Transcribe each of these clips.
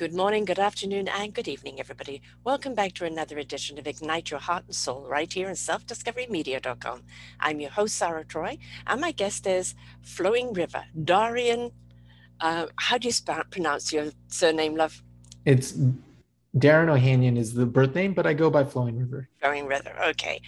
Good morning, good afternoon, and good evening, everybody. Welcome back to another edition of Ignite Your Heart and Soul right here on selfdiscoverymedia.com. I'm your host, Sarah Troy, and my guest is Flowing River, Darian. Uh, how do you pronounce your surname, love? It's Darren Ohanian is the birth name, but I go by Flowing River. Flowing River, okay.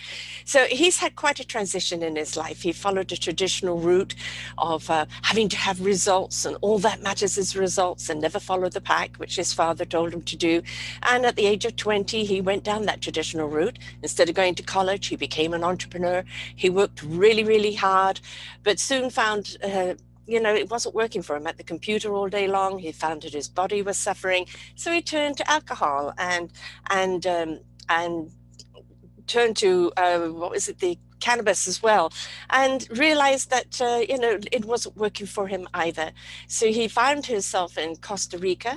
So he's had quite a transition in his life. He followed the traditional route of uh, having to have results, and all that matters is results, and never follow the pack, which his father told him to do. And at the age of 20, he went down that traditional route. Instead of going to college, he became an entrepreneur. He worked really, really hard, but soon found. Uh, you know, it wasn't working for him at the computer all day long. He found that his body was suffering, so he turned to alcohol and and um, and turned to uh, what was it the cannabis as well and realized that uh, you know it wasn't working for him either. So he found himself in costa rica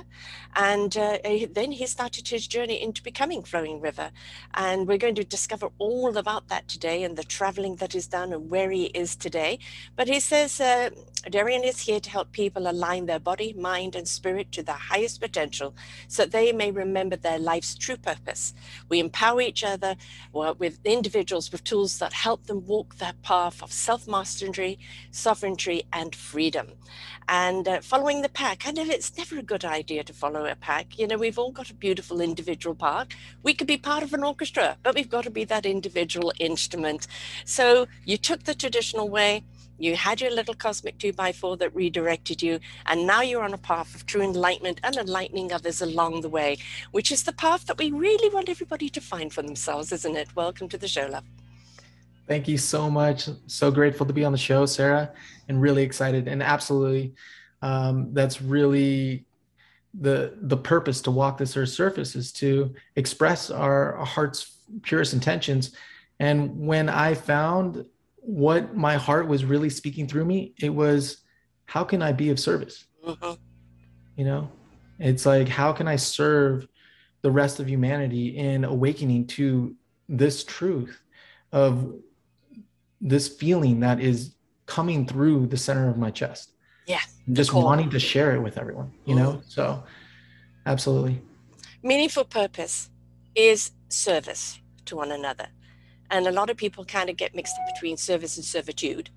and uh, then he started his journey into becoming flowing river. And we're going to discover all about that today and the traveling that he's done and where he is today. But he says uh, Darian is here to help people align their body, mind, and spirit to their highest potential so that they may remember their life's true purpose. We empower each other with individuals with tools that help them walk that path of self mastery, sovereignty, and freedom. And uh, following the pack, I know it's never a good idea to follow a pack. You know, we've all got a beautiful individual part. We could be part of an orchestra, but we've got to be that individual instrument. So you took the traditional way you had your little cosmic 2 by 4 that redirected you, and now you're on a path of true enlightenment and enlightening others along the way, which is the path that we really want everybody to find for themselves, isn't it? Welcome to the show, love. Thank you so much. So grateful to be on the show, Sarah, and really excited. And absolutely, um, that's really the the purpose to walk this earth surface is to express our, our heart's purest intentions. And when I found what my heart was really speaking through me, it was, how can I be of service? Mm-hmm. You know, it's like, how can I serve the rest of humanity in awakening to this truth of this feeling that is coming through the center of my chest? Yeah. Just cool. wanting to share it with everyone, you know? Mm-hmm. So, absolutely. Meaningful purpose is service to one another. And a lot of people kind of get mixed up between service and servitude.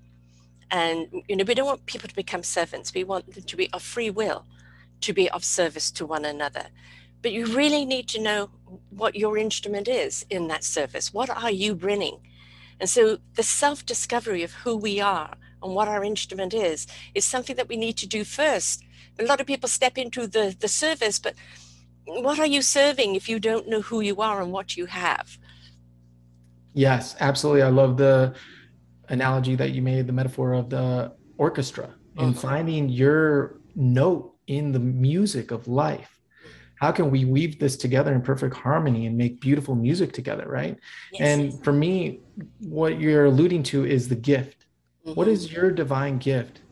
And, you know, we don't want people to become servants. We want them to be of free will, to be of service to one another. But you really need to know what your instrument is in that service. What are you bringing? And so the self discovery of who we are and what our instrument is is something that we need to do first. A lot of people step into the, the service, but what are you serving if you don't know who you are and what you have? Yes, absolutely. I love the analogy that you made, the metaphor of the orchestra and uh-huh. finding your note in the music of life. How can we weave this together in perfect harmony and make beautiful music together, right? Yes. And for me, what you're alluding to is the gift. Mm-hmm. What is your divine gift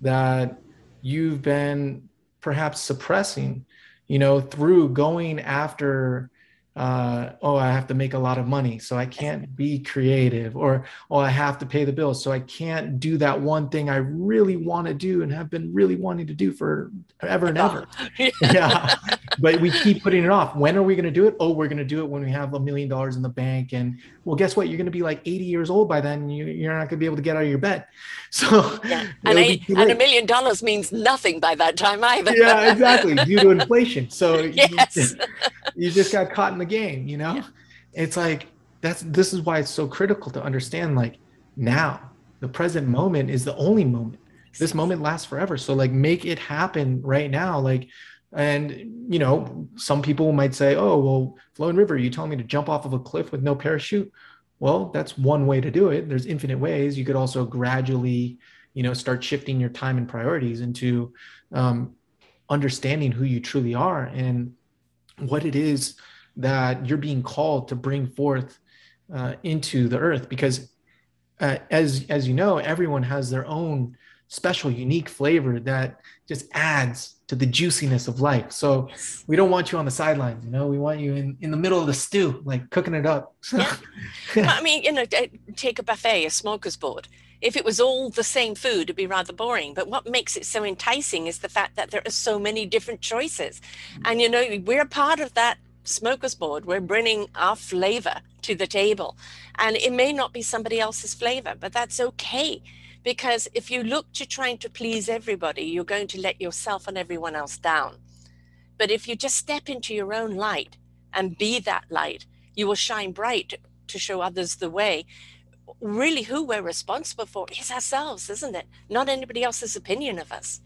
that you've been perhaps suppressing, you know, through going after uh, oh, I have to make a lot of money, so I can't be creative, or oh, I have to pay the bills, so I can't do that one thing I really want to do and have been really wanting to do for ever and ever. yeah. yeah. But we keep putting it off. When are we going to do it? Oh, we're going to do it when we have a million dollars in the bank. And well, guess what? You're going to be like 80 years old by then. You, you're not going to be able to get out of your bed. So, yeah. and, a, and a million dollars means nothing by that time either. yeah, exactly. Due to inflation. So, yes. you, you just got caught in the game, you know? Yeah. It's like that's this is why it's so critical to understand like now, the present moment is the only moment. This moment lasts forever. So like make it happen right now. Like and you know, some people might say, "Oh, well, Flowing River, you telling me to jump off of a cliff with no parachute?" Well, that's one way to do it. There's infinite ways. You could also gradually, you know, start shifting your time and priorities into um, understanding who you truly are and what it is that you're being called to bring forth uh, into the earth because uh, as as you know everyone has their own special unique flavor that just adds to the juiciness of life so we don't want you on the sidelines you know we want you in in the middle of the stew like cooking it up yeah. well, i mean you know take a buffet a smorgasbord if it was all the same food, it'd be rather boring. But what makes it so enticing is the fact that there are so many different choices. And, you know, we're a part of that smorgasbord. We're bringing our flavor to the table. And it may not be somebody else's flavor, but that's okay. Because if you look to trying to please everybody, you're going to let yourself and everyone else down. But if you just step into your own light and be that light, you will shine bright to show others the way really who we're responsible for is ourselves, isn't it? Not anybody else's opinion of us.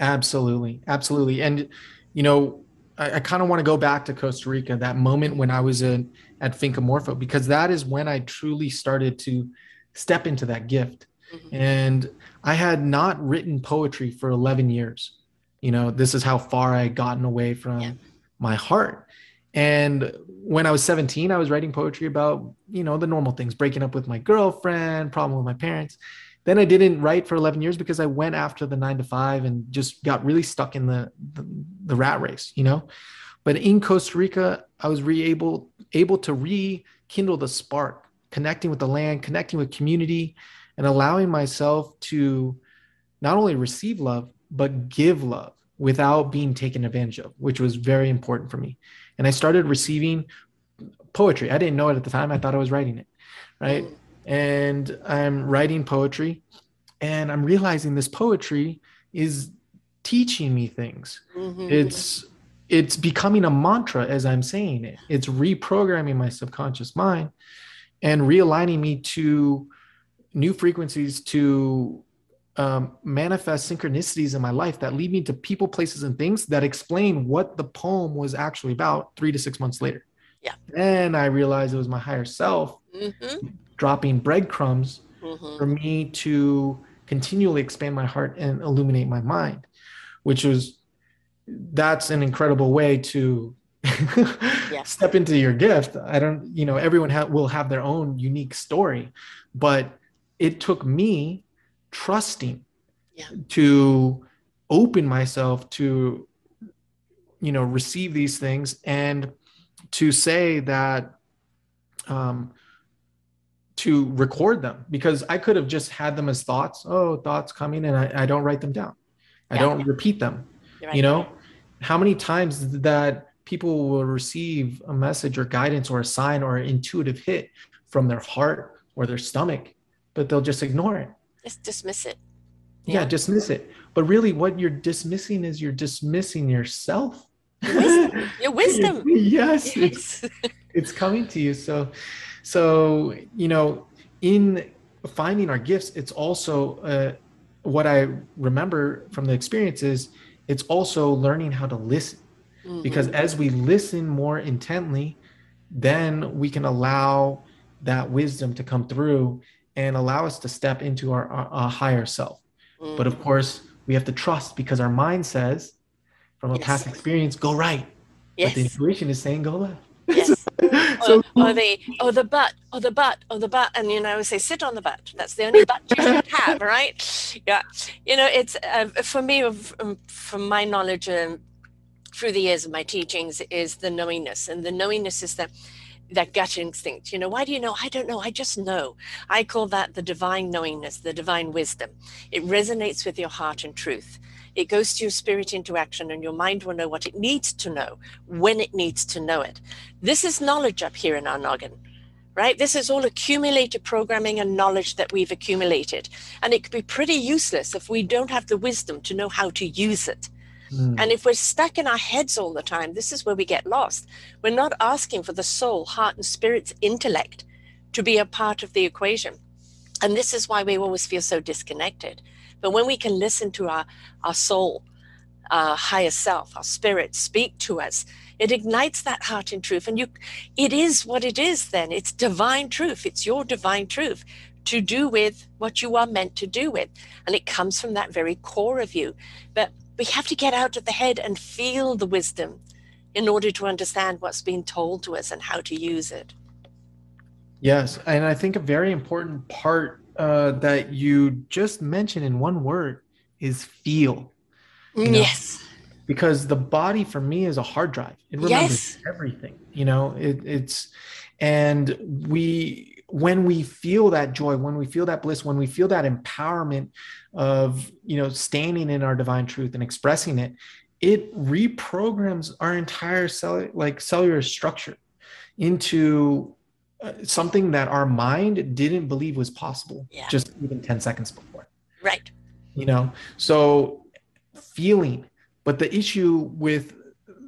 Absolutely. Absolutely. And, you know, I, I kind of want to go back to Costa Rica, that moment when I was in, at Finca Morpho, because that is when I truly started to step into that gift. Mm-hmm. And I had not written poetry for 11 years. You know, this is how far I had gotten away from yeah. my heart. And when I was 17, I was writing poetry about, you know, the normal things, breaking up with my girlfriend, problem with my parents. Then I didn't write for 11 years because I went after the nine to five and just got really stuck in the, the, the rat race, you know? But in Costa Rica, I was re able, able to rekindle the spark, connecting with the land, connecting with community, and allowing myself to not only receive love, but give love without being taken advantage of, which was very important for me and I started receiving poetry. I didn't know it at the time. I thought I was writing it, right? And I'm writing poetry, and I'm realizing this poetry is teaching me things. Mm-hmm. It's it's becoming a mantra as I'm saying it. It's reprogramming my subconscious mind and realigning me to new frequencies to um, manifest synchronicities in my life that lead me to people, places, and things that explain what the poem was actually about three to six months later. Yeah. And I realized it was my higher self mm-hmm. Dropping breadcrumbs mm-hmm. for me to continually expand my heart and illuminate my mind, which was that's an incredible way to yeah. step into your gift. I don't, you know, everyone ha- will have their own unique story, but it took me trusting yeah. to open myself to you know receive these things and to say that um to record them because i could have just had them as thoughts oh thoughts coming and i, I don't write them down i yeah. don't repeat them right. you know how many times that people will receive a message or guidance or a sign or an intuitive hit from their heart or their stomach but they'll just ignore it just dismiss it. Yeah. yeah, dismiss it. But really, what you're dismissing is you're dismissing yourself. Your wisdom. Your wisdom. yes, yes. It's, it's coming to you. So, so you know, in finding our gifts, it's also uh, what I remember from the experience is it's also learning how to listen. Mm-hmm. Because as we listen more intently, then we can allow that wisdom to come through and allow us to step into our, our, our higher self. Mm. But of course, we have to trust because our mind says, from a yes. past experience, go right. Yes. But the intuition is saying go left. Yes. so, or, or, the or the butt or the butt or the butt, and you know, say sit on the butt. That's the only butt you should have, right? Yeah. You know, it's uh, for me, um, from my knowledge um, through the years of my teachings, is the knowingness, and the knowingness is that that gut instinct. You know, why do you know? I don't know. I just know. I call that the divine knowingness, the divine wisdom. It resonates with your heart and truth. It goes to your spirit into action, and your mind will know what it needs to know when it needs to know it. This is knowledge up here in our noggin, right? This is all accumulated programming and knowledge that we've accumulated. And it could be pretty useless if we don't have the wisdom to know how to use it. Mm. And if we're stuck in our heads all the time, this is where we get lost. We're not asking for the soul, heart, and spirit's intellect to be a part of the equation. And this is why we always feel so disconnected. But when we can listen to our, our soul, our higher self, our spirit speak to us, it ignites that heart in truth. And you it is what it is then. It's divine truth. It's your divine truth to do with what you are meant to do with. And it comes from that very core of you. But we have to get out of the head and feel the wisdom in order to understand what's being told to us and how to use it. Yes. And I think a very important part uh, that you just mentioned in one word is feel. You know? Yes. Because the body for me is a hard drive. It remembers yes. everything. You know, it, it's, and we, when we feel that joy, when we feel that bliss, when we feel that empowerment of, you know, standing in our divine truth and expressing it, it reprograms our entire cell, like cellular structure into uh, something that our mind didn't believe was possible yeah. just even 10 seconds before. Right. You know, so feeling, but the issue with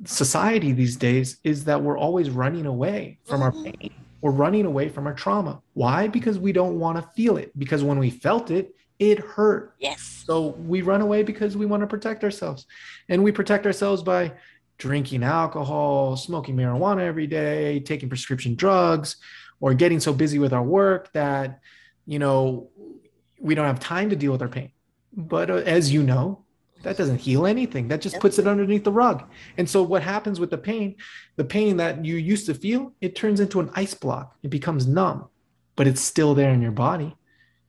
society these days is that we're always running away from mm-hmm. our pain. We're running away from our trauma. Why? Because we don't want to feel it. Because when we felt it, it hurt. Yes. So we run away because we want to protect ourselves. And we protect ourselves by drinking alcohol, smoking marijuana every day, taking prescription drugs, or getting so busy with our work that, you know, we don't have time to deal with our pain. But uh, as you know, that doesn't heal anything. That just puts it underneath the rug. And so what happens with the pain, the pain that you used to feel, it turns into an ice block. It becomes numb, but it's still there in your body.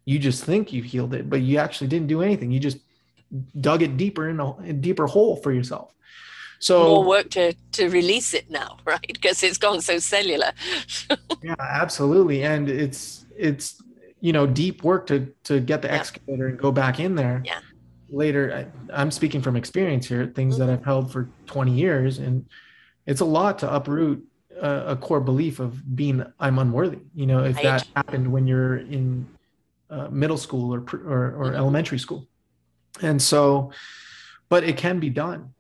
You just think you've healed it, but you actually didn't do anything. You just dug it deeper in a, a deeper hole for yourself. So more work to to release it now, right? Because it's gone so cellular. yeah, absolutely. And it's it's you know deep work to to get the yeah. excavator and go back in there. Yeah. Later, I, am speaking from experience here, things mm-hmm. that I've held for 20 years, and it's a lot to uproot a, a core belief of being I'm unworthy. You know, if right. that happened when you're in uh, middle school or or, or mm-hmm. elementary school, and so, but it can be done,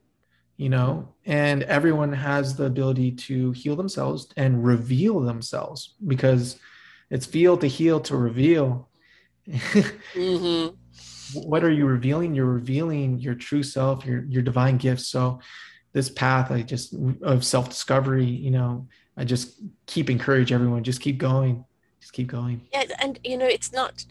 you know, and everyone has the ability to heal themselves and reveal themselves because it's feel to heal to reveal. mm-hmm. What are you revealing? You're revealing your true self, your your divine gifts. So this path, I just of self discovery, you know, I just keep encourage everyone, just keep going, just keep going. Yeah, and you know, it's not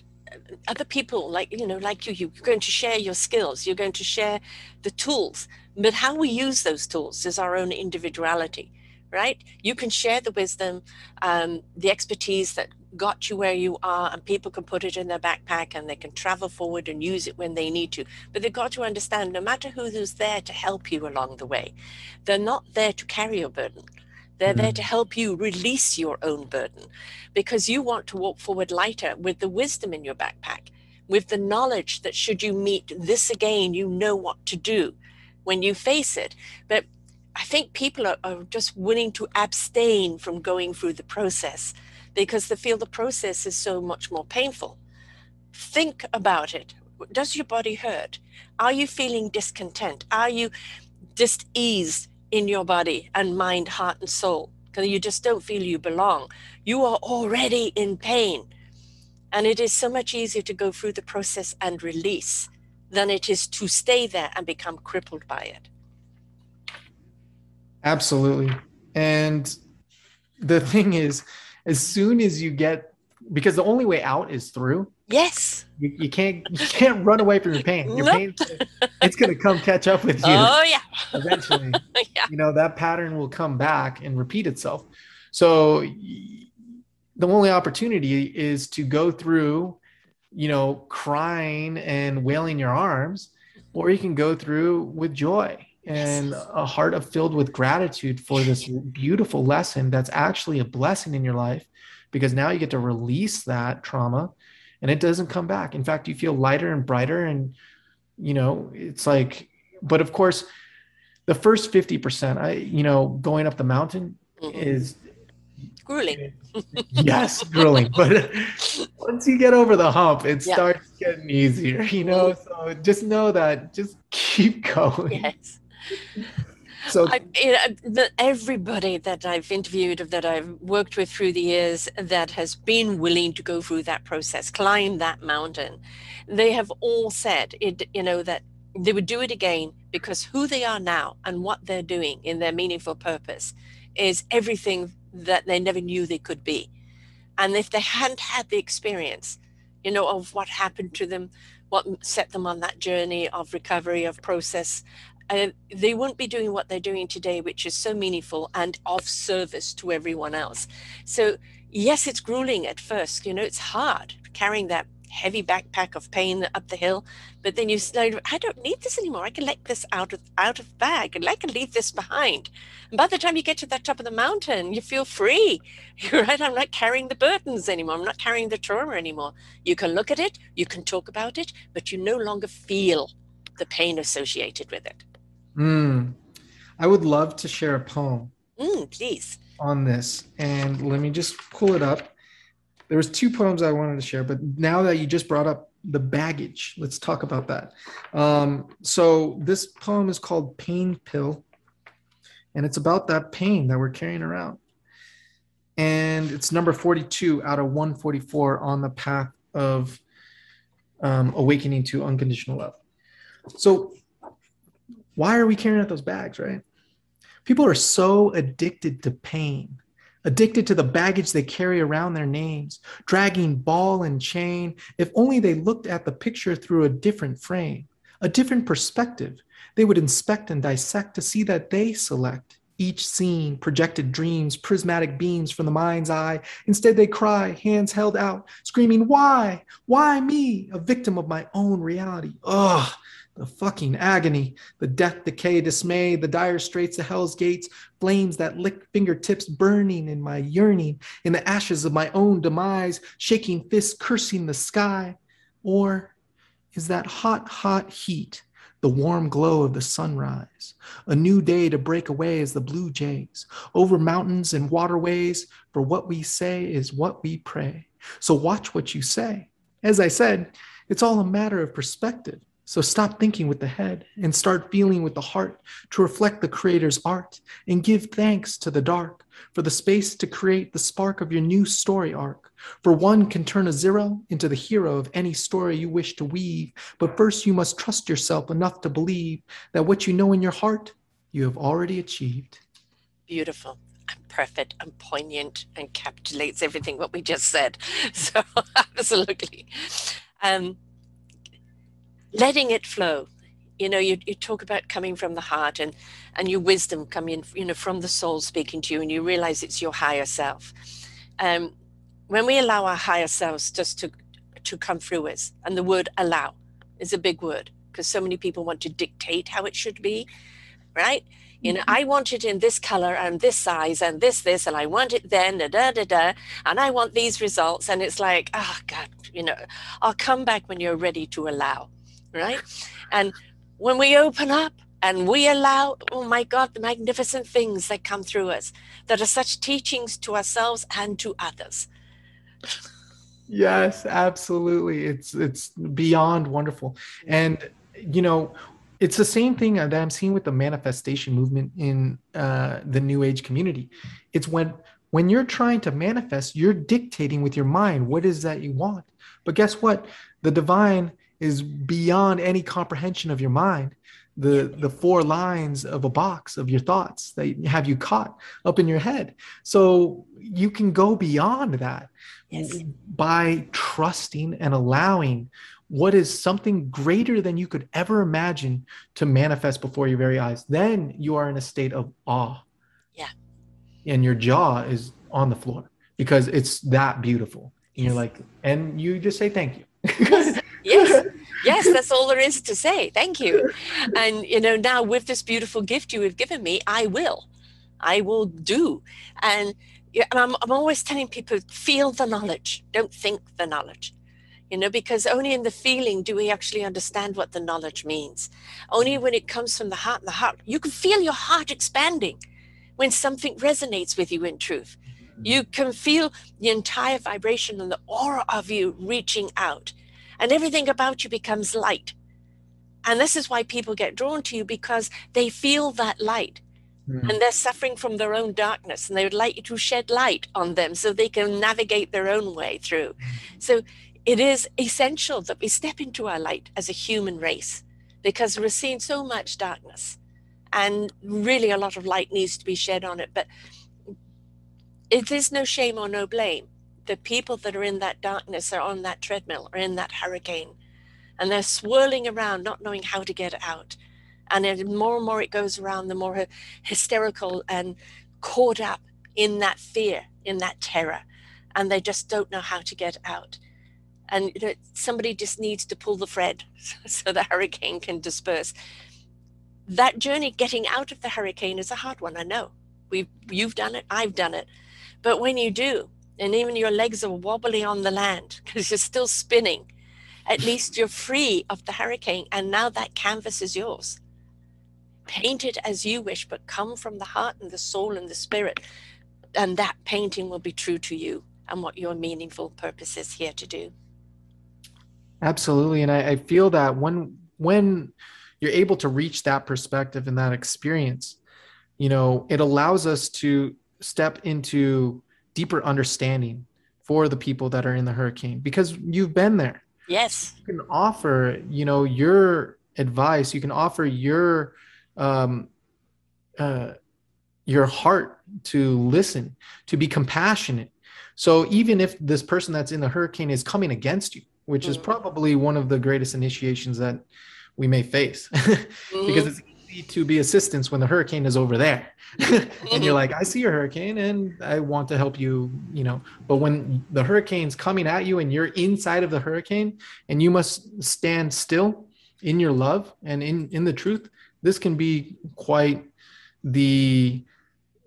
other people like you know like you you're going to share your skills you're going to share the tools but how we use those tools is our own individuality right? You can share the wisdom um, the expertise that got you where you are and people can put it in their backpack and they can travel forward and use it when they need to. But they've got to understand no matter who's there to help you along the way they're not there to carry your burden. They're there to help you release your own burden because you want to walk forward lighter with the wisdom in your backpack, with the knowledge that should you meet this again, you know what to do when you face it. But I think people are, are just willing to abstain from going through the process because they feel the process is so much more painful. Think about it. Does your body hurt? Are you feeling discontent? Are you diseased? in your body and mind, heart, and soul because you just don't feel you belong. You are already in pain. And it is so much easier to go through the process and release than it is to stay there and become crippled by it. Absolutely. And the thing is, as soon as you get, because the only way out is through, Yes. You, you can't you can't run away from your pain. Your nope. pain it's gonna come catch up with you. Oh yeah. Eventually. yeah. You know, that pattern will come back and repeat itself. So the only opportunity is to go through, you know, crying and wailing your arms, or you can go through with joy and a heart of filled with gratitude for this beautiful lesson that's actually a blessing in your life because now you get to release that trauma and it doesn't come back. In fact, you feel lighter and brighter. And, you know, it's like, but of course, the first 50%, I, you know, going up the mountain mm-hmm. is grueling. yes, grueling. But once you get over the hump, it yeah. starts getting easier, you know? Mm-hmm. So just know that, just keep going. Yes so I, you know, the, everybody that I've interviewed, that I've worked with through the years, that has been willing to go through that process, climb that mountain, they have all said it. You know that they would do it again because who they are now and what they're doing in their meaningful purpose is everything that they never knew they could be. And if they hadn't had the experience, you know, of what happened to them, what set them on that journey of recovery, of process. Uh, they wouldn't be doing what they're doing today, which is so meaningful and of service to everyone else. So, yes, it's grueling at first. You know, it's hard carrying that heavy backpack of pain up the hill. But then you say, I don't need this anymore. I can let this out of out of bag and I can leave this behind. And by the time you get to that top of the mountain, you feel free. You're right. I'm not carrying the burdens anymore. I'm not carrying the trauma anymore. You can look at it, you can talk about it, but you no longer feel the pain associated with it. Mm. I would love to share a poem. Mm, please. On this. And let me just pull it up there was two poems I wanted to share, but now that you just brought up the baggage, let's talk about that. Um, so this poem is called Pain Pill, and it's about that pain that we're carrying around. And it's number 42 out of 144 on the path of um, awakening to unconditional love. So why are we carrying out those bags, right? People are so addicted to pain addicted to the baggage they carry around their names, dragging ball and chain. If only they looked at the picture through a different frame, a different perspective, they would inspect and dissect to see that they select each scene, projected dreams, prismatic beams from the mind's eye. Instead, they cry, hands held out, screaming, Why? Why me? A victim of my own reality. Ugh, the fucking agony, the death, decay, dismay, the dire straits of hell's gates, flames that lick fingertips burning in my yearning, in the ashes of my own demise, shaking fists cursing the sky? Or is that hot, hot heat, the warm glow of the sunrise, a new day to break away as the blue jays, over mountains and waterways, for what we say is what we pray. So watch what you say. As I said, it's all a matter of perspective. So stop thinking with the head and start feeling with the heart to reflect the Creator's art and give thanks to the dark for the space to create the spark of your new story arc. For one can turn a zero into the hero of any story you wish to weave. But first, you must trust yourself enough to believe that what you know in your heart, you have already achieved. Beautiful and perfect and poignant and encapsulates everything what we just said. So, absolutely. Um, letting it flow you know you, you talk about coming from the heart and and your wisdom coming you know from the soul speaking to you and you realize it's your higher self um, when we allow our higher selves just to to come through us and the word allow is a big word because so many people want to dictate how it should be right you know, mm-hmm. I want it in this color and this size and this, this, and I want it then, da, da, da, da, and I want these results. And it's like, oh, God, you know, I'll come back when you're ready to allow right? And when we open up and we allow, oh my God, the magnificent things that come through us that are such teachings to ourselves and to others. Yes, absolutely. It's it's beyond wonderful. And you know, it's the same thing that I'm seeing with the manifestation movement in uh, the new age community. It's when when you're trying to manifest, you're dictating with your mind what is that you want. But guess what? The divine is beyond any comprehension of your mind. The the four lines of a box of your thoughts that have you caught up in your head. So you can go beyond that yes. by trusting and allowing what is something greater than you could ever imagine to manifest before your very eyes. Then you are in a state of awe. Yeah. And your jaw is on the floor because it's that beautiful. And you're like and you just say thank you. Yes. Yes yes that's all there is to say. Thank you. And you know now with this beautiful gift you have given me i will. I will do. And, and I'm, I'm always telling people feel the knowledge. Don't think the knowledge. You know because only in the feeling do we actually understand what the knowledge means. Only when it comes from the heart the heart you can feel your heart expanding when something resonates with you in truth. You can feel the entire vibration and the aura of you reaching out and everything about you becomes light. And this is why people get drawn to you because they feel that light mm. and they're suffering from their own darkness and they would like you to shed light on them so they can navigate their own way through. Mm. So it is essential that we step into our light as a human race because we're seeing so much darkness and really a lot of light needs to be shed on it. But it is no shame or no blame the people that are in that darkness are on that treadmill or in that hurricane and they're swirling around, not knowing how to get out. And the more and more it goes around, the more hysterical and caught up in that fear, in that terror. And they just don't know how to get out. And somebody just needs to pull the thread so the hurricane can disperse. That journey getting out of the hurricane is a hard one, I know. We've, you've done it, I've done it. But when you do, and even your legs are wobbly on the land because you're still spinning, at least you're free of the hurricane. And now that canvas is yours. Paint it as you wish, but come from the heart and the soul and the spirit. And that painting will be true to you and what your meaningful purpose is here to do. Absolutely. And I, I feel that when when you're able to reach that perspective and that experience, you know, it allows us to step into deeper understanding for the people that are in the hurricane because you've been there. Yes. You can offer, you know, your advice, you can offer your um uh your heart to listen, to be compassionate. So even if this person that's in the hurricane is coming against you, which mm-hmm. is probably one of the greatest initiations that we may face mm-hmm. because it's easy to be assistance when the hurricane is over there. And you're mm-hmm. like i see your hurricane and i want to help you you know. But when the hurricane's coming at you and you're inside of the hurricane and you must stand still in your love and in in the truth this can be quite the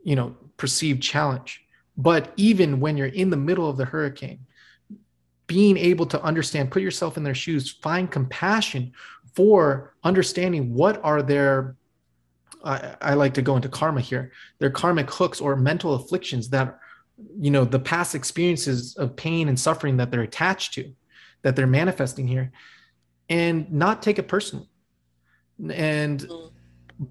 you know perceived challenge. But even when you're in the middle of the hurricane being able to understand put yourself in their shoes find compassion for understanding what are their I, I, like to go into karma here their karmic hooks or mental afflictions that you know the past experiences of pain and suffering that they're attached to that they're manifesting here and not take it personally and mm.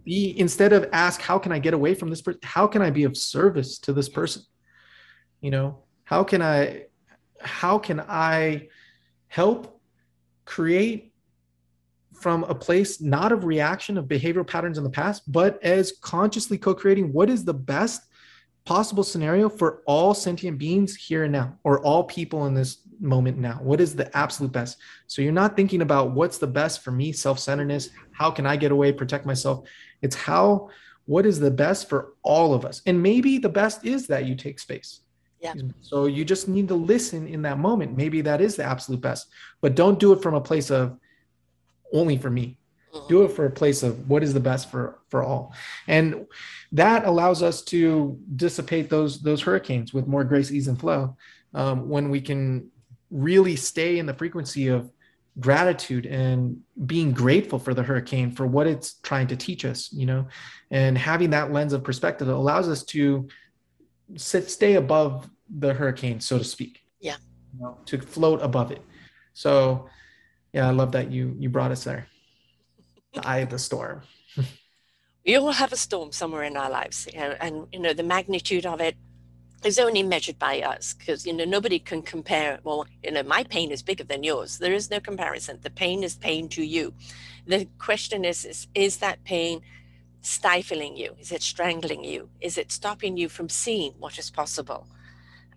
be instead of ask how can i get away from this person how can i be of service to this person you know how can i how can i help create from a place not of reaction of behavioral patterns in the past, but as consciously co creating what is the best possible scenario for all sentient beings here and now, or all people in this moment now? What is the absolute best? So you're not thinking about what's the best for me, self centeredness, how can I get away, protect myself? It's how, what is the best for all of us? And maybe the best is that you take space. Yeah. So you just need to listen in that moment. Maybe that is the absolute best, but don't do it from a place of, only for me. Do it for a place of what is the best for for all. And that allows us to dissipate those those hurricanes with more grace ease and flow um, when we can really stay in the frequency of gratitude and being grateful for the hurricane for what it's trying to teach us you know? And having that lens of perspective allows us to sit stay above the hurricane so to speak. Yeah. You know, to float above it. So yeah, I love that you you brought us there. The eye of the storm. we all have a storm somewhere in our lives, know, and you know the magnitude of it is only measured by us because you know nobody can compare. Well, you know, my pain is bigger than yours. There is no comparison. The pain is pain to you. The question is: is, is that pain stifling you? Is it strangling you? Is it stopping you from seeing what is possible?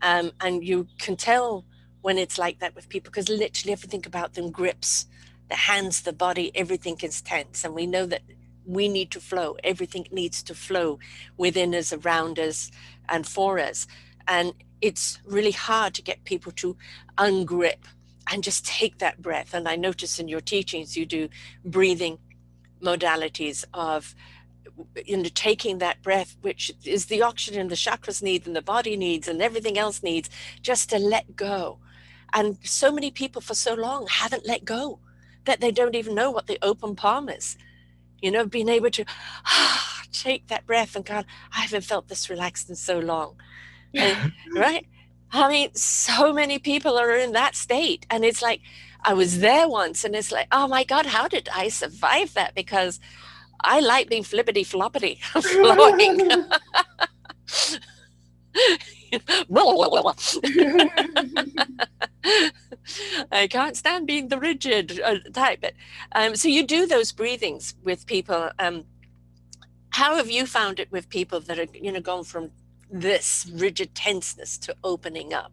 Um, and you can tell when it's like that with people because literally everything about them grips the hands, the body, everything is tense. And we know that we need to flow. Everything needs to flow within us, around us, and for us. And it's really hard to get people to ungrip and just take that breath. And I notice in your teachings, you do breathing modalities of you know taking that breath which is the oxygen the chakras need and the body needs and everything else needs just to let go and so many people for so long haven't let go that they don't even know what the open palm is. You know, being able to ah, take that breath and God, I haven't felt this relaxed in so long. And, right? I mean, so many people are in that state. And it's like, I was there once and it's like, oh my God, how did I survive that? Because I like being flippity floppity flowing. I can't stand being the rigid uh, type. But, um, so you do those breathings with people. Um, how have you found it with people that are, you know, gone from this rigid tenseness to opening up?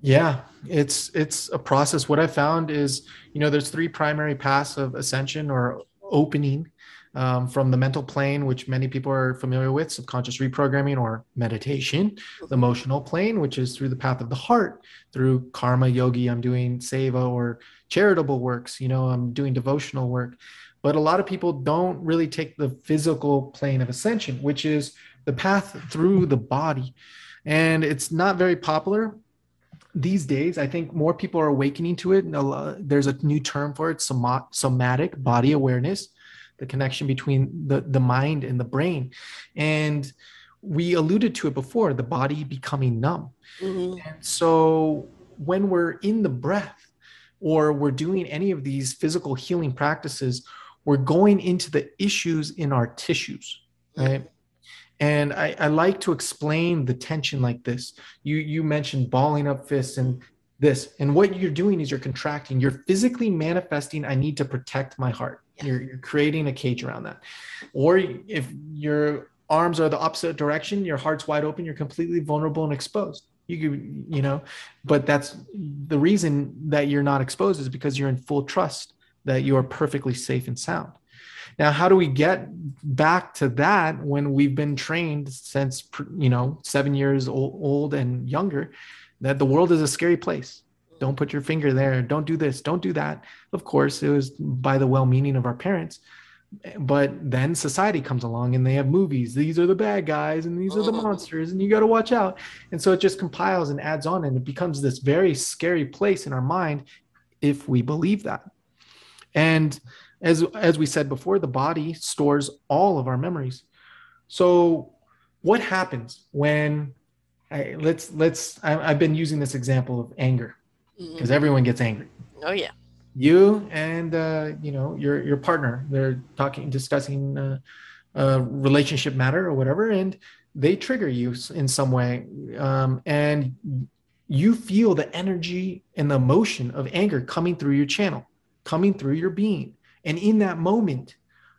Yeah, it's it's a process. What I found is, you know, there's three primary paths of ascension or opening um, from the mental plane, which many people are familiar with, subconscious reprogramming or meditation, the emotional plane, which is through the path of the heart, through karma yogi, I'm doing seva or charitable works, you know, I'm doing devotional work. But a lot of people don't really take the physical plane of ascension, which is the path through the body. And it's not very popular these days. I think more people are awakening to it. There's a new term for it somatic body awareness the connection between the, the mind and the brain. And we alluded to it before the body becoming numb. Mm-hmm. And so when we're in the breath or we're doing any of these physical healing practices, we're going into the issues in our tissues, right? And I, I like to explain the tension like this. You you mentioned balling up fists and this, and what you're doing is you're contracting. You're physically manifesting. I need to protect my heart. You're, you're creating a cage around that. Or if your arms are the opposite direction, your heart's wide open, you're completely vulnerable and exposed. You could, you know, but that's the reason that you're not exposed is because you're in full trust that you are perfectly safe and sound. Now, how do we get back to that when we've been trained since, you know, seven years old, old and younger that the world is a scary place? Don't put your finger there. Don't do this. Don't do that. Of course it was by the well-meaning of our parents. But then society comes along and they have movies. These are the bad guys and these are the mm-hmm. monsters and you got to watch out. And so it just compiles and adds on and it becomes this very scary place in our mind if we believe that. And as as we said before the body stores all of our memories. So what happens when I, let's let's I, have been using this example of anger because mm-hmm. everyone gets angry. Oh yeah. You and uh, you know your your partner, they're talking, discussing uh, a relationship matter or whatever, and they trigger you in some way, um, and you feel the energy and the emotion of anger coming through your channel, coming through your being, and in that moment,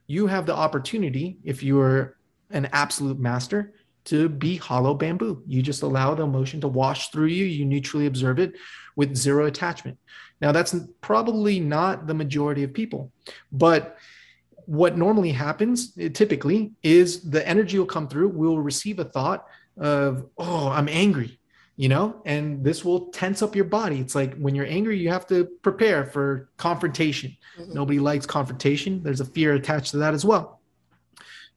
you have the opportunity, if you are an absolute master, to be hollow bamboo. You just allow the emotion to wash through you. You neutrally observe it with zero attachment. Now, that's probably not the majority of people, but what normally happens eh, typically is the energy will come through. We'll receive a thought of, oh, I'm angry, you know, and this will tense up your body. It's like when you're angry, you have to prepare for confrontation. Mm-hmm. Nobody likes confrontation, there's a fear attached to that as well.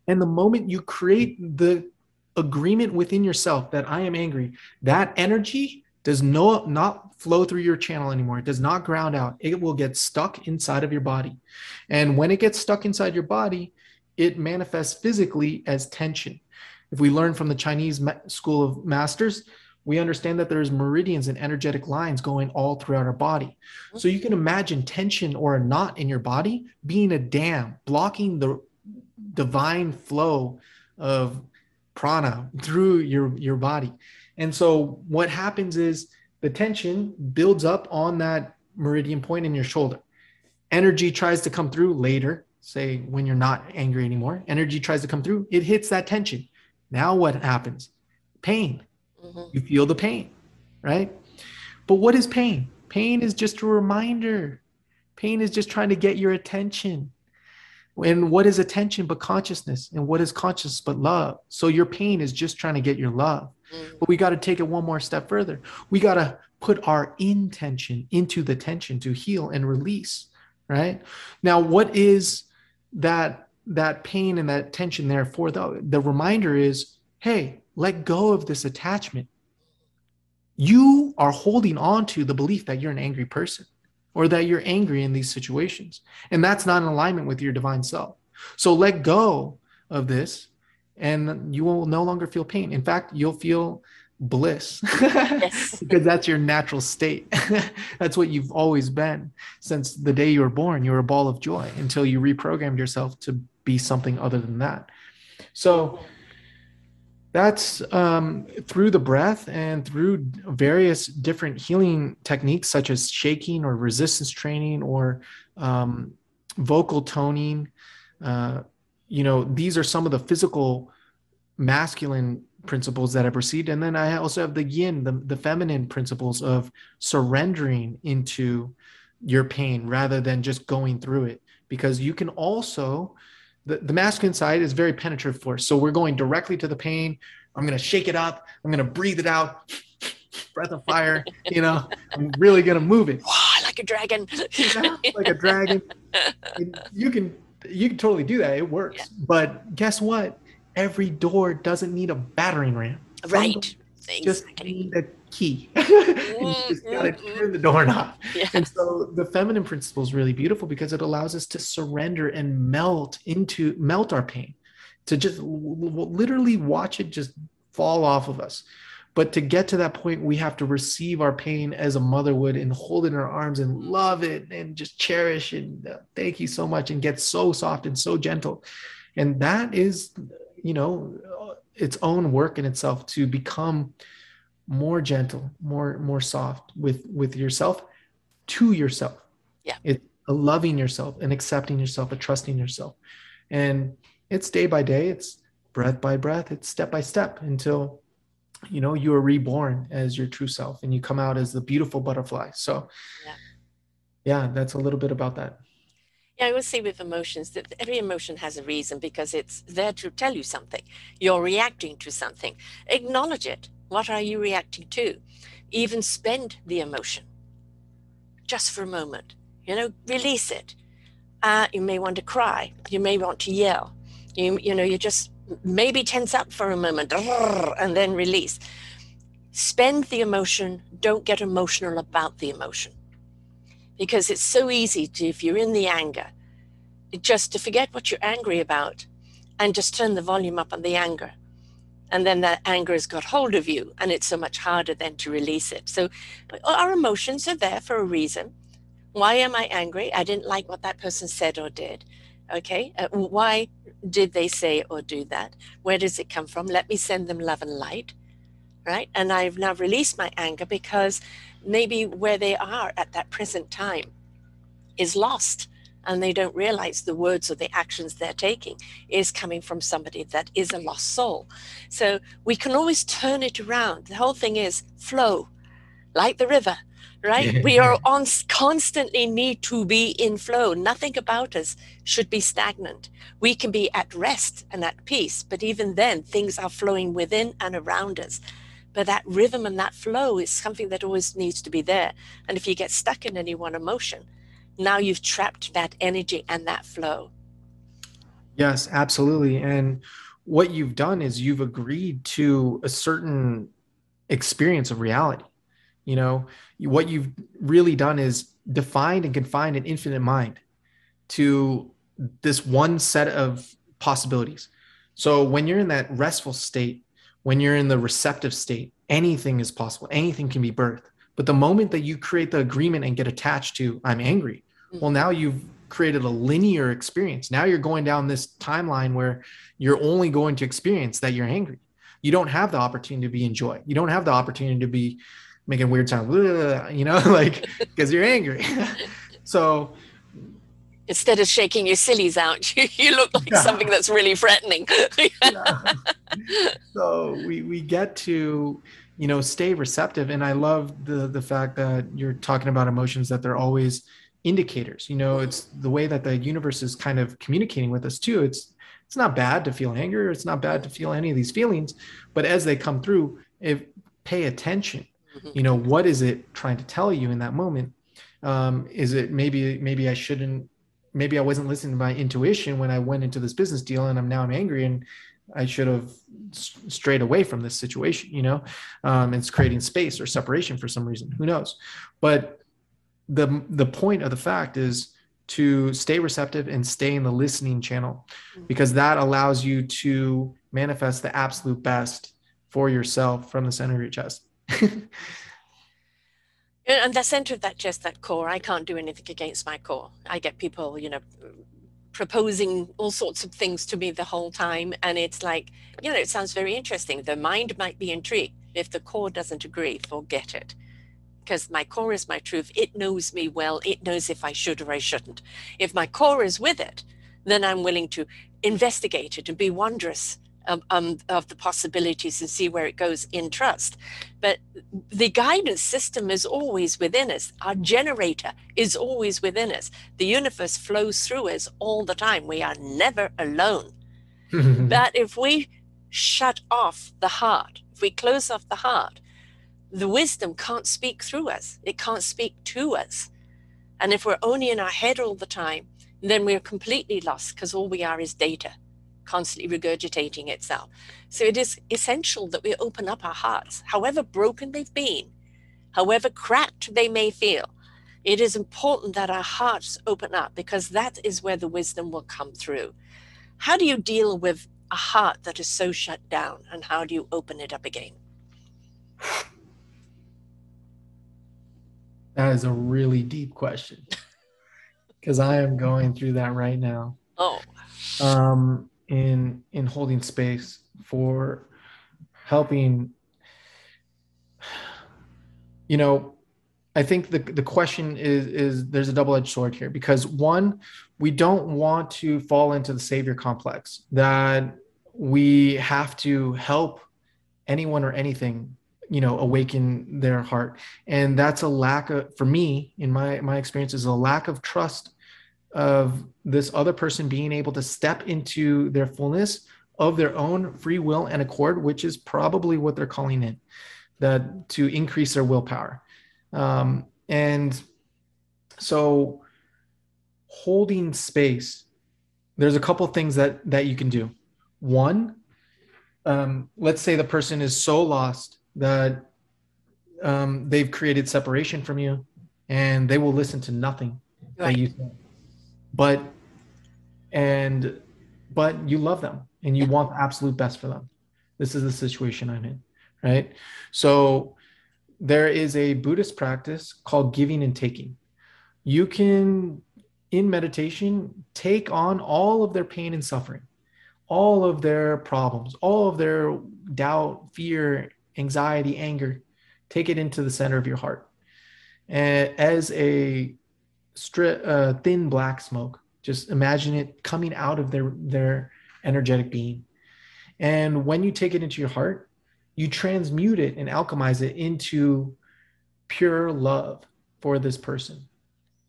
And the moment you create the agreement within yourself that I am angry, that energy does no, not flow through your channel anymore. It does not ground out. It will get stuck inside of your body. And when it gets stuck inside your body, it manifests physically as tension. If we learn from the Chinese school of masters, we understand that there's meridians and energetic lines going all throughout our body. So you can imagine tension or a knot in your body being a dam, blocking the divine flow of prana through your your body and so what happens is the tension builds up on that meridian point in your shoulder. Energy tries to come through later say when you're not angry anymore. Energy tries to come through. It hits that tension. Now what happens? Pain. Mm-hmm. you feel the pain right? But what is pain? Pain is just a reminder. Pain is just trying to get your attention. And what is attention but consciousness? And what is conscious but love? So your pain is just trying to get your love. Mm. But we got to take it one more step further. We got to put our intention into the tension to heal and release, right? Now, what is that that pain and that tension there for the the reminder is, hey, let go of this attachment. You are holding on to the belief that you're an angry person or that you're angry in these situations. And that's not in alignment with your divine self. So let go of this and you will no longer feel pain. In fact, you'll feel bliss because that's your natural state. that's what you've always been since the day you were born. You were a ball of joy until you reprogrammed yourself to be something other than that. So, that's um, through the breath and through various different healing techniques such as shaking or resistance training or um, vocal toning uh, you know these are some of the physical masculine principles that I've received. And then I also have the yin, the, the feminine principles of surrendering into your pain rather than just going through it. Because you can also, the, the masculine side is very penetrative force. So we're going directly to the pain. I'm going to shake it up. I'm going to breathe it out. Breath of fire, you know, I'm really going to move it. like a dragon. yeah, like a dragon. you can you can totally do that. It works. Yeah. But guess what? Every door doesn't need a battering ram. Right. Just need a key. you just gotta mm-hmm. turn the doorknob. Yeah. And so the feminine principle is really beautiful because it allows us to surrender and melt into melt our pain, to just literally watch it just fall off of us. But to get to that point, we have to receive our pain as a mother would and hold it in our arms and love it and just cherish and uh, thank you so much and get so soft and so gentle. And that is, you know, its own work in itself to become more gentle, more more soft with with yourself to yourself. Yeah. It's a loving yourself and accepting yourself, a trusting yourself. And it's day by day, it's breath by breath, it's step by step until you know you are reborn as your true self and you come out as the beautiful butterfly so yeah, yeah that's a little bit about that yeah, I would say with emotions that every emotion has a reason because it's there to tell you something. You're reacting to something. Acknowledge it. What are you reacting to? Even spend the emotion just for a moment. You know, release it. Uh, you may want to cry. You may want to yell. You, you know, you just maybe tense up for a moment and then release. Spend the emotion, don't get emotional about the emotion. Because it's so easy to, if you're in the anger, just to forget what you're angry about and just turn the volume up on the anger. And then that anger has got hold of you, and it's so much harder then to release it. So, our emotions are there for a reason. Why am I angry? I didn't like what that person said or did. Okay. Uh, why did they say or do that? Where does it come from? Let me send them love and light. Right. And I've now released my anger because maybe where they are at that present time is lost and they don't realize the words or the actions they're taking is coming from somebody that is a lost soul. So we can always turn it around. The whole thing is flow, like the river right? we are on constantly need to be in flow. Nothing about us should be stagnant. We can be at rest and at peace, but even then, things are flowing within and around us. But that rhythm and that flow is something that always needs to be there. And if you get stuck in any one emotion, now you've trapped that energy and that flow. Yes, absolutely. And what you've done is you've agreed to a certain experience of reality you know, what you've really done is defined and confined an infinite mind to this one set of possibilities. So when you're in that restful state, when you're in the receptive state, anything is possible, anything can be birthed. But the moment that you create the agreement and get attached to, I'm angry, mm. well, now you've created a linear experience. Now you're going down this timeline where you're only going to experience that you're angry. You don't have the opportunity to be in joy. You don't have the opportunity to be making weird sounds, you know, like because you're angry. so instead of shaking your sillies out, you, you look like yeah. something that's really threatening. yeah. So we we get to you know stay receptive, and I love the the fact that you're talking about emotions that they're always indicators. You know, it's the way that the universe is kind of communicating with us too. It's it's not bad to feel anger. It's not bad to feel any of these feelings, but as they come through, if pay attention. You know, what is it trying to tell you in that moment? Um, is it maybe maybe I shouldn't maybe I wasn't listening to my intuition when I went into this business deal and I'm now I'm angry and I should have strayed away from this situation, you know, um, it's creating space or separation for some reason. Who knows? But the the point of the fact is to stay receptive and stay in the listening channel mm-hmm. because that allows you to manifest the absolute best for yourself from the center of your chest. and the center of that chest, that core, I can't do anything against my core. I get people, you know, proposing all sorts of things to me the whole time. And it's like, you know, it sounds very interesting. The mind might be intrigued. If the core doesn't agree, forget it. Because my core is my truth. It knows me well. It knows if I should or I shouldn't. If my core is with it, then I'm willing to investigate it and be wondrous um, um, of the possibilities and see where it goes in trust. But the guidance system is always within us. Our generator is always within us. The universe flows through us all the time. We are never alone. but if we shut off the heart, if we close off the heart, the wisdom can't speak through us, it can't speak to us. And if we're only in our head all the time, then we're completely lost because all we are is data constantly regurgitating itself. So it is essential that we open up our hearts, however broken they've been, however cracked they may feel. It is important that our hearts open up because that is where the wisdom will come through. How do you deal with a heart that is so shut down and how do you open it up again? That is a really deep question because I am going through that right now. Oh. Um, in in holding space for helping you know i think the the question is is there's a double-edged sword here because one we don't want to fall into the savior complex that we have to help anyone or anything you know awaken their heart. And that's a lack of for me in my my experience is a lack of trust of this other person being able to step into their fullness of their own free will and accord, which is probably what they're calling it, that to increase their willpower. Um, and so holding space, there's a couple things that that you can do. One, um, let's say the person is so lost that um, they've created separation from you and they will listen to nothing right. that you say but and but you love them and you want the absolute best for them. This is the situation i'm in right? So there is a buddhist practice called giving and taking. You can in meditation take on all of their pain and suffering all of their problems all of their doubt fear anxiety anger. Take it into the center of your heart. And as a stri- uh, thin black smoke. Just imagine it coming out of their their energetic being. And when you take it into your heart, you transmute it and alchemize it into pure love for this person.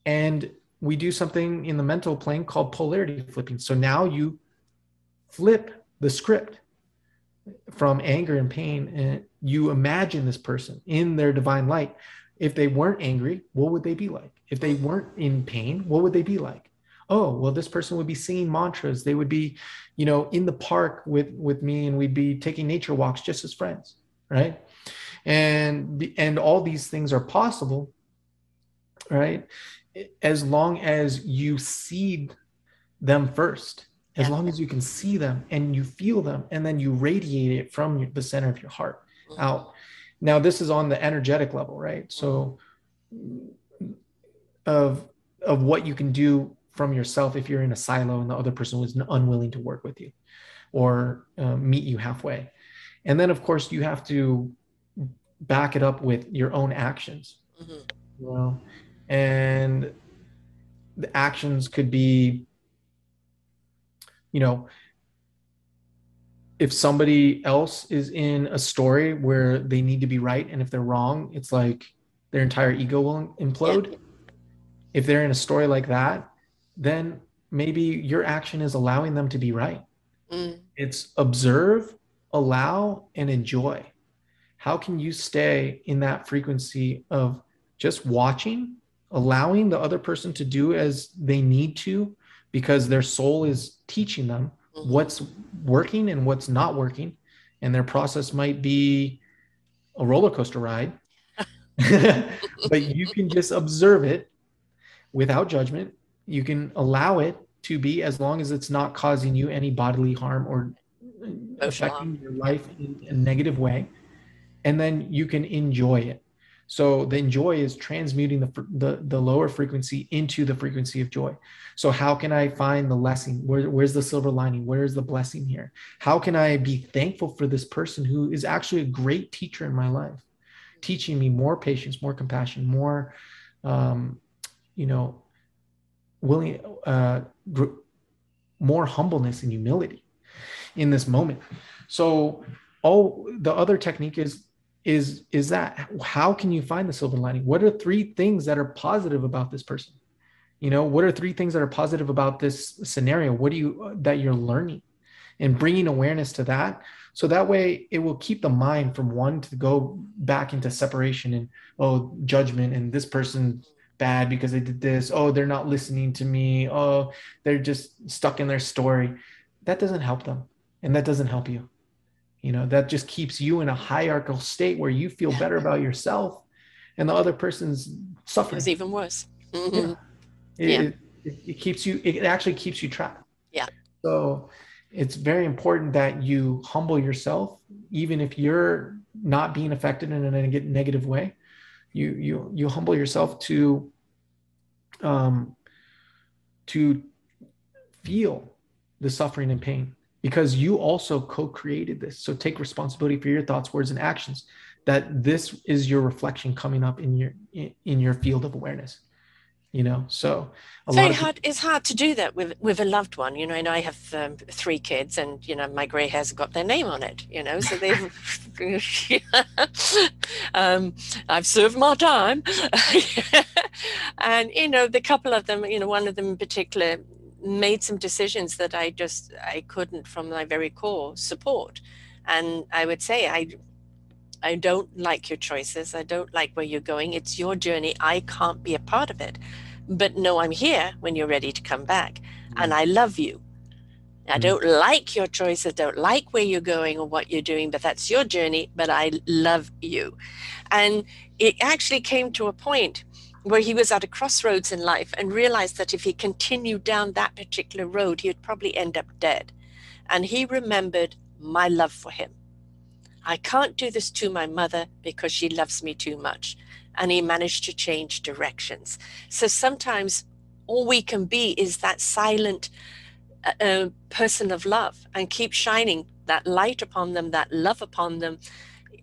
And we do something in the mental plane called polarity flipping. So now you flip the script from anger and pain and you imagine this person in their divine light. If they weren't angry, what would they be like? If they weren't in pain, what would they be like? Oh, well, this person would be singing mantras. They would be, you know, in the park with with me, and we'd be taking nature walks just as friends, right? And and all these things are possible, right? As long as you see them first, as yeah. long as you can see them and you feel them, and then you radiate it from the center of your heart out. Now, this is on the energetic level, right? So of of what you can do from yourself if you're in a silo and the other person was unwilling to work with you or uh, meet you halfway and then of course you have to back it up with your own actions mm-hmm. you know and the actions could be you know if somebody else is in a story where they need to be right and if they're wrong it's like their entire ego will implode yeah if they're in a story like that, then maybe your action is allowing them to be right. Mm. It's observe, allow, and enjoy. How can you stay in that frequency of just watching, allowing the other person to do as they need to because their soul is teaching them. Mm-hmm. what's working and what's not working? And their process might be a roller coaster ride. but you can just observe it without judgment. You can allow it to be as long as it's not causing you any bodily harm or oh, affecting your life in a negative way. And then you can enjoy it. So the enjoy is transmuting the, the, the lower frequency into the frequency of joy. So how can I find the lesson? Where, where's the silver lining? Where's the blessing here? How can I be thankful for this person who is actually a great teacher in my life, teaching me more patience, more compassion, more um, you know, willing, uh, more humbleness and humility. in this moment. So, oh, the other technique is is is that how can you find the silver lining? What are three things that are positive about this person? You know what are three things that are positive about this scenario? What do you that you're learning and bringing awareness to that? So that way it will keep the mind from one to go back into separation and oh judgment and this person bad because they did this. Oh they're not listening to me. Oh they're just stuck in their story. That doesn't help them and that doesn't help you you know that just keeps you in a hierarchical state where you feel better about yourself and the other person's suffering it's even worse mm-hmm. yeah. It, yeah. It, it, keeps you it actually keeps you trapped yeah so it's very important that you humble yourself even if you're not being affected in a negative way you you you humble yourself to um to feel the suffering and pain because you also co-created this. So take responsibility for your thoughts words and actions that this is your reflection coming up in your in your field of awareness you know? So a very hard it's hard to do that with with a loved one you know and i have um, three kids and you know my gray hairs have got their name on it you know? So they've um, i've served my time. And you know the couple of them you know one of them in particular made some decisions that I just I couldn't from my very core support. And I would say I I don't like your choices. I don't like where you're going. It's your journey. I can't be a part of it. But no, I'm here when you're ready to come back. And I love you. I mm. don't like your choices, don't like where you're going or what you're doing, but that's your journey. But I love you. And it actually came to a point where he was at a crossroads in life and realized that if he continued down that particular road, he would probably end up dead. And he remembered my love for him. I can't do this to my mother because she loves me too much. And he managed to change directions. So sometimes all we can be is that silent uh, uh person of love and keep shining that light upon them, that love upon them,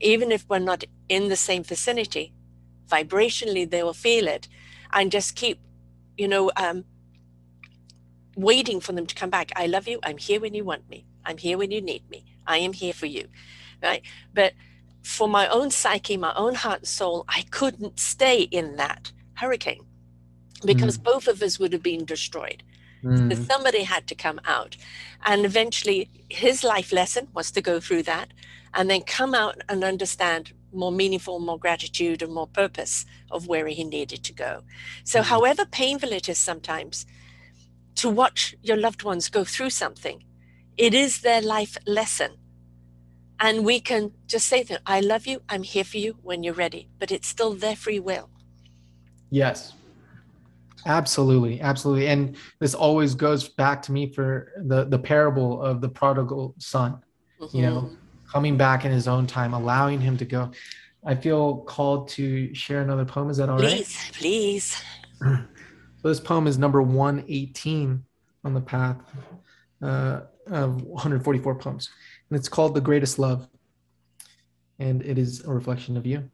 even if we're not in the same vicinity vibrationally they will feel it and just keep you know um, waiting for them to come back. I love you. I'm here when you want me. I'm here when you need me. I am here for you right? But for my own psyche my own heart and soul i couldn't stay in that hurricane because mm. both of us would have been destroyed mm. so somebody had to come out. And eventually his life lesson was to go through that and then come out and understand more meaningful, more gratitude, and more purpose of where he needed to go. So, mm-hmm. however painful it is sometimes to watch your loved ones go through something, it is their life lesson. And we can just say to them, I love you, I'm here for you when you're ready, but it's still their free will. Yes. Absolutely, absolutely. And this always goes back to me for the the parable of the prodigal son. Mm-hmm. You know, mm-hmm coming back in his own time, allowing him to go. I feel called to share another poem. Is that all please, right? Please, please. So this poem is number 118 on the path uh, of 144 poems. And it's called The Greatest Love. And it is a reflection of you.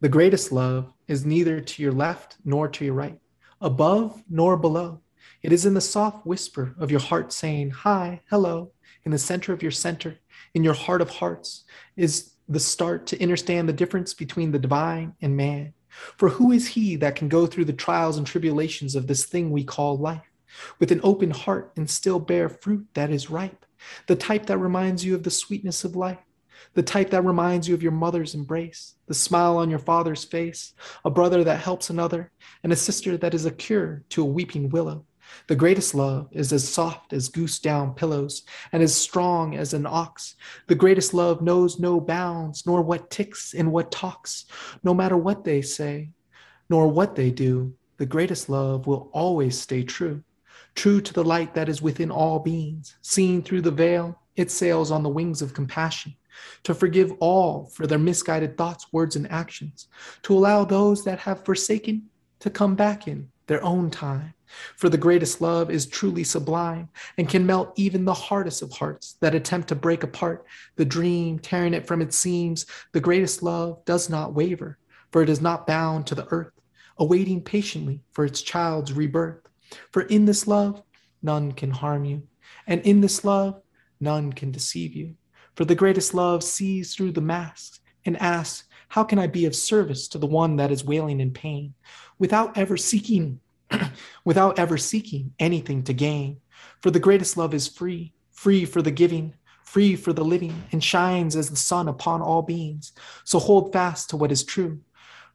The greatest love is neither to your left nor to your right, above nor below. It is in the soft whisper of your heart saying, Hi, hello, in the center of your center in your heart of hearts is the start to understand the difference between the divine and man. For who is he that can go through the trials and tribulations of this thing we call life with an open heart and still bear fruit that is ripe? The type that reminds you of the sweetness of life, the type that reminds you of your mother's embrace, the smile on your father's face, a brother that helps another, and a sister that is a cure to a weeping willow. The greatest love is as soft as goose down pillows and as strong as an ox. The greatest love knows no bounds, nor what ticks and what talks, no matter what they say, nor what they do. The greatest love will always stay true, true to the light that is within all beings. Seen through the veil, it sails on the wings of compassion to forgive all for their misguided thoughts, words, and actions, to allow those that have forsaken to come back in their own time for the greatest love is truly sublime and can melt even the hardest of hearts that attempt to break apart the dream, tearing it from its seams. The greatest love does not waver, for it is not bound to the earth, awaiting patiently for its child's rebirth. For in this love, none can harm you. And in this love, none can deceive you. For the greatest love sees through the masks and asks, How can I be of service to the one that is wailing in pain, without ever seeking, without ever seeking anything to gain? For the greatest love is free, free for the giving, free for the living, and shines as the sun upon all beings. So hold fast to what is true,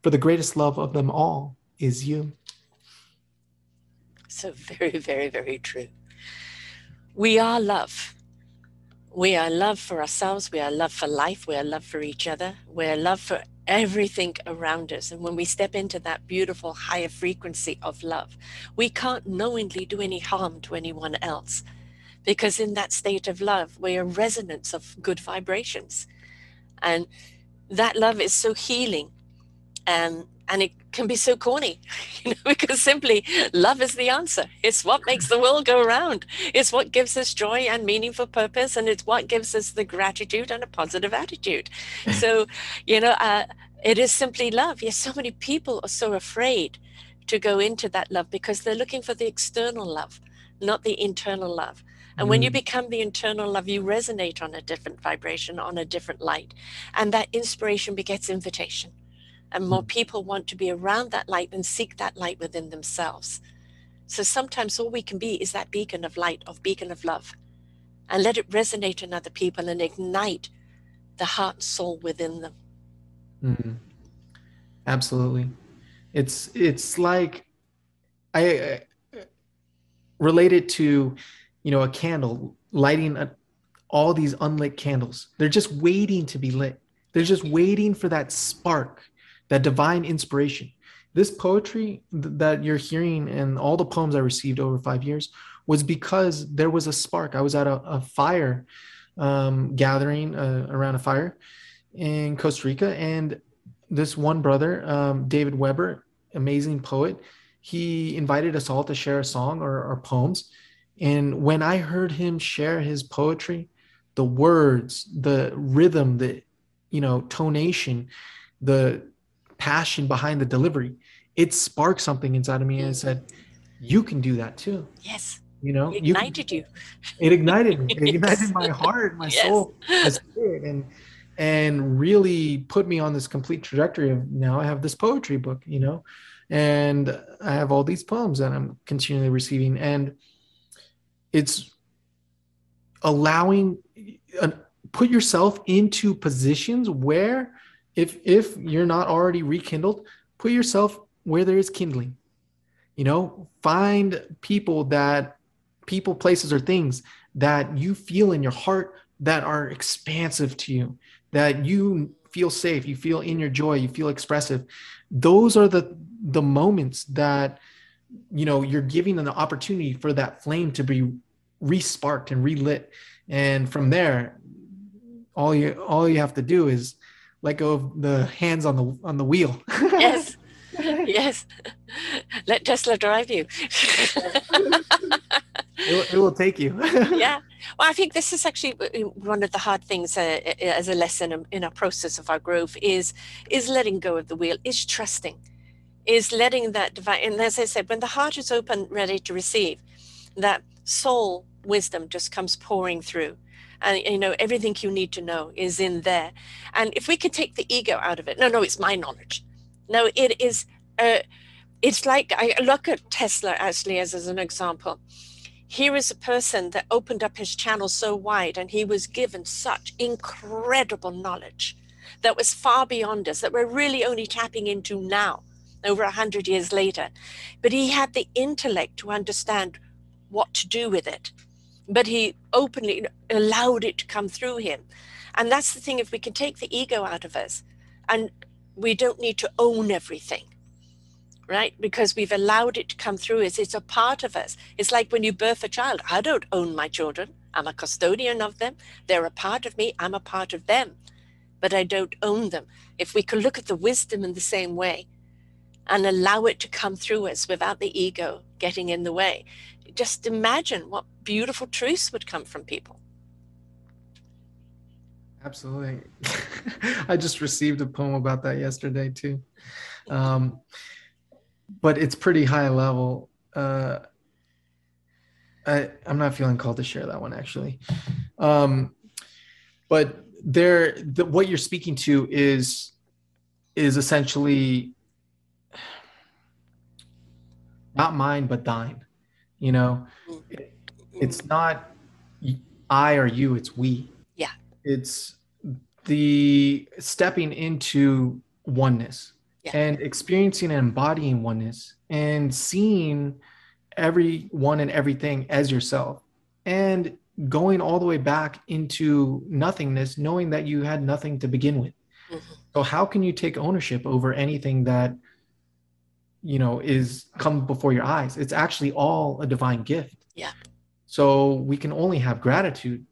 for the greatest love of them all is you. So very, very, very true. We are love. We are love for ourselves. We are love for life. We are love for each other. We are love for everything around us. And when we step into that beautiful higher frequency of love, we can't knowingly do any harm to anyone else. Because in that state of love, we are resonance of good vibrations. And that love is so healing. And and it can be so corny you know because simply love is the answer. It's what makes the world go around. It's what gives us joy and meaningful purpose and it's what gives us the gratitude and a positive attitude. So you know uh, it is simply love. Yes so many people are so afraid to go into that love because they're looking for the external love not the internal love. And when you mm. become the internal love, you resonate on a different vibration, on a different light. And that inspiration begets invitation and more hmm. people want to be around that light and seek that light within themselves. So sometimes all we can be is that beacon of light, of beacon of love, and let it resonate in other people and ignite the heart and soul within them. Mm-hmm. Absolutely, it's it's like I, I relate it to you know a candle lighting a, all these unlit candles. They're just waiting to be lit. They're just waiting for that spark that divine inspiration. This poetry that you're hearing and all the poems I received over five years was because there was a spark. I was at a, a fire um, gathering uh, around a fire in Costa Rica, and this one brother, um, David Weber, amazing poet, he invited us all to share a song or, or poems. And when I heard him share his poetry, the words, the rhythm, the you know tonation, the passion behind the delivery, it sparked something inside of me and said, You can do that too. Yes. You know, it ignited you. It ignited me. It ignited my heart, my yes. soul, my spirit, and and really put me on this complete trajectory of now I have this poetry book, you know, and I have all these poems that I'm continually receiving. And it's allowing uh, put yourself into positions where if if you're not already rekindled put yourself where there is kindling. You know find people that people places or things that you feel in your heart that are expansive to you that you feel safe you feel in your joy you feel expressive. Those are the the moments that you know you're giving an opportunity for that flame to be resparked and relit. And from there all you all you have to do is let go of the hands on the on the wheel. yes. Yes. Let Tesla drive you. it, will, it, will take you. yeah. Well, I think this is actually one of the hard things uh, as a lesson in our process of our growth is is letting go of the wheel, is trusting, is letting that divine. And as I said, when the heart is open, ready to receive, that soul wisdom just comes pouring through and you know everything you need to know is in there. And if we could take the ego out of it no no it's my knowledge. No it is uh, it's like i look at tesla actually as, as an example. Here is a person that opened up his channel so wide and he was given such incredible knowledge that was far beyond us that we're really only tapping into now over a hundred years later. But he had the intellect to understand what to do with it but he openly allowed it to come through him. And that's the thing, if we can take the ego out of us and we don't need to own everything, right? Because we've allowed it to come through us. It's a part of us. It's like when you birth a child. I don't own my children. I'm a custodian of them. They're a part of me. I'm a part of them, but I don't own them. If we can look at the wisdom in the same way and allow it to come through us without the ego getting in the way, just imagine what beautiful truths would come from people. Absolutely. I just received a poem about that yesterday too. Um, but it's pretty high level. Uh, I, I'm not feeling called to share that one actually. Um, but there, the, what you're speaking to is is essentially not mine but thine. You know, it's not I or you; it's we. Yeah. It's the stepping into oneness Yeah. and experiencing and embodying oneness and seeing everyone and everything as yourself and going all the way back into nothingness knowing that you had nothing to begin with Mhm. so how can you take ownership over anything that you know is come before your eyes it's actually all a divine gift Yeah. so we can only have gratitude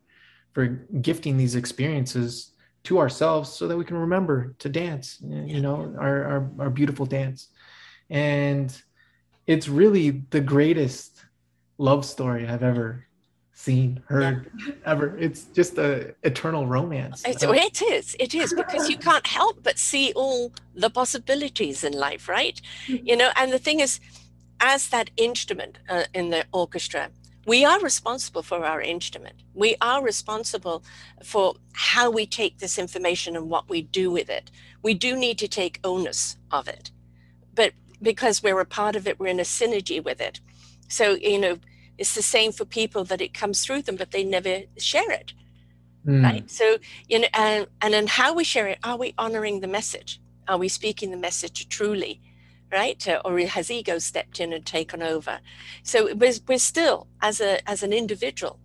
for gifting these experiences to ourselves so that we can remember to dance Yeah. you know our, our our beautiful dance and it's really the greatest love story i've ever seen heard ever it's just a eternal romance It's, it is, it is, because you can't help but see all the possibilities in life, right? You know, and the thing is, as that instrument uh, in the orchestra, we are responsible for our instrument. We are responsible for how we take this information and what we do with it. We do need to take onus of it, but because we're a part of it, we're in a synergy with it. So, you know, it's the same for people that it comes through them, but they never share it Mm, right? So you know and and then how we share it are we honoring the message? Are we speaking the message truly right? Uh, or has ego stepped in and taken over? So we're, we're still as a as an individual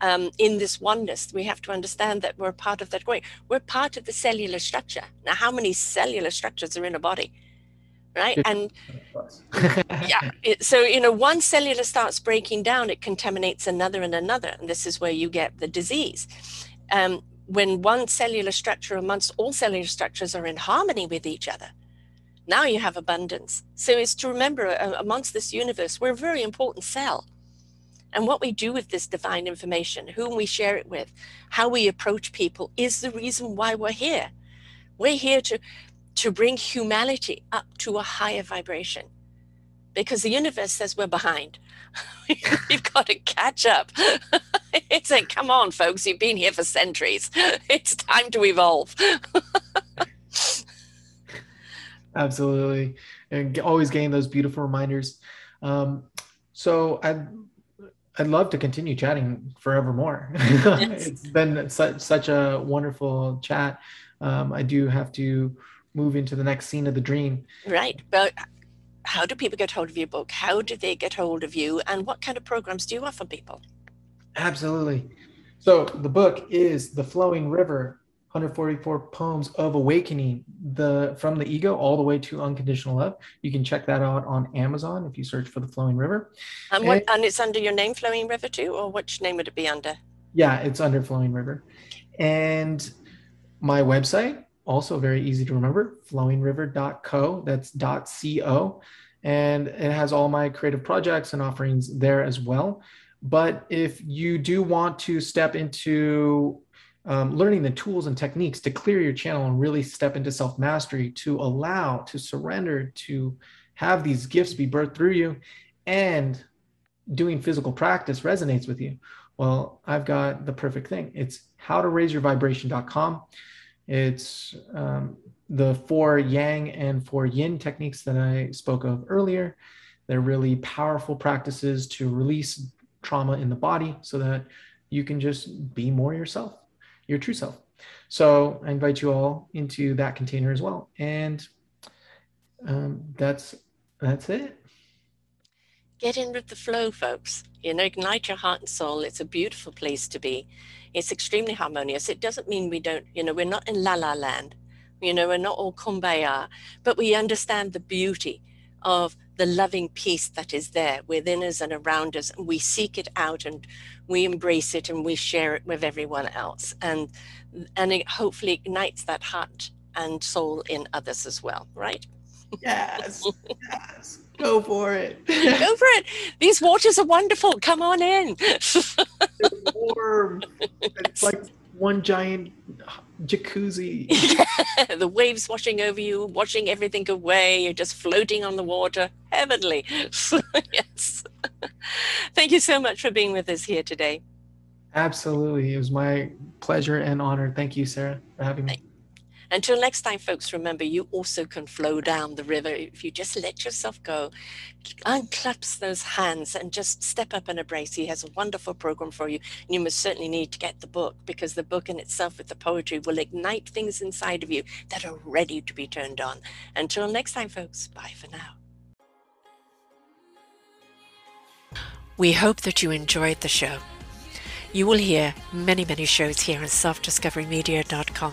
um, in this oneness we have to understand that we're part of that growing we're part of the cellular structure. Now how many cellular structures are in a body right? And yeah it, so you know one cellular starts breaking down it contaminates another and another and this is where you get the disease. Um, when one cellular structure amongst all cellular structures are in harmony with each other now you have abundance. So it's to remember uh, amongst this universe we're a very important cell. And what we do with this divine information whom we share it with how we approach people is the reason why we're here. We're here to to bring humanity up to a higher vibration because the universe says we're behind. We've got to catch up. it's like, come on, folks, you've been here for centuries. It's time to evolve. absolutely and always getting those beautiful reminders um, so i'd i'd love to continue chatting forevermore it's been such such a wonderful chat um, i do have to move into the next scene of the dream Right. But how do people get hold of your book? How do they get hold of you? And what kind of programs do you offer people? Absolutely. So the book is The Flowing River, 144 poems of awakening the from the ego all the way to unconditional love. You can check that out on Amazon if you search for The Flowing River. And, what, and it's under your name, Flowing River, too? Or which name would it be under? Yeah, it's under Flowing River. And my website, also very easy to remember, flowingriver.co. That's .co. And it has all my creative projects and offerings there as well. But if you do want to step into um, learning the tools and techniques to clear your channel and really step into self mastery, to allow, to surrender, to have these gifts be birthed through you, and doing physical practice resonates with you, well, I've got the perfect thing. It's howtoraiseyourvibration.com. It's um, the four yang and four yin techniques that I spoke of earlier. They're really powerful practices to release trauma in the body so that you can just be more yourself, your true self. So I invite you all into that container as well. And um, that's that's it. Get in with the flow, folks. You know, ignite your heart and soul. It's a beautiful place to be. It's extremely harmonious. It doesn't mean we don't, you know, we're not in la la land. You know, we're not all kumbaya, but we understand the beauty of the loving peace that is there within us and around us. And we seek it out and we embrace it and we share it with everyone else. And and it hopefully ignites that heart and soul in others as well, right? Yes, yes, go for it. Go for it. These waters are wonderful. Come on in. warm. It's like one giant jacuzzi. the waves washing over you, washing everything away. You're just floating on the water. Heavenly. yes. Thank you so much for being with us here today. Absolutely. It was my pleasure and honor. Thank you, Sarah, for having me. Until next time, folks, remember you also can flow down the river if you just let yourself go, unclasp those hands, and just step up and embrace. He has a wonderful program for you. And you must certainly need to get the book because the book in itself with the poetry will ignite things inside of you that are ready to be turned on. Until next time, folks, bye for now. We hope that you enjoyed the show. You will hear many, many shows here on selfdiscoverymedia.com.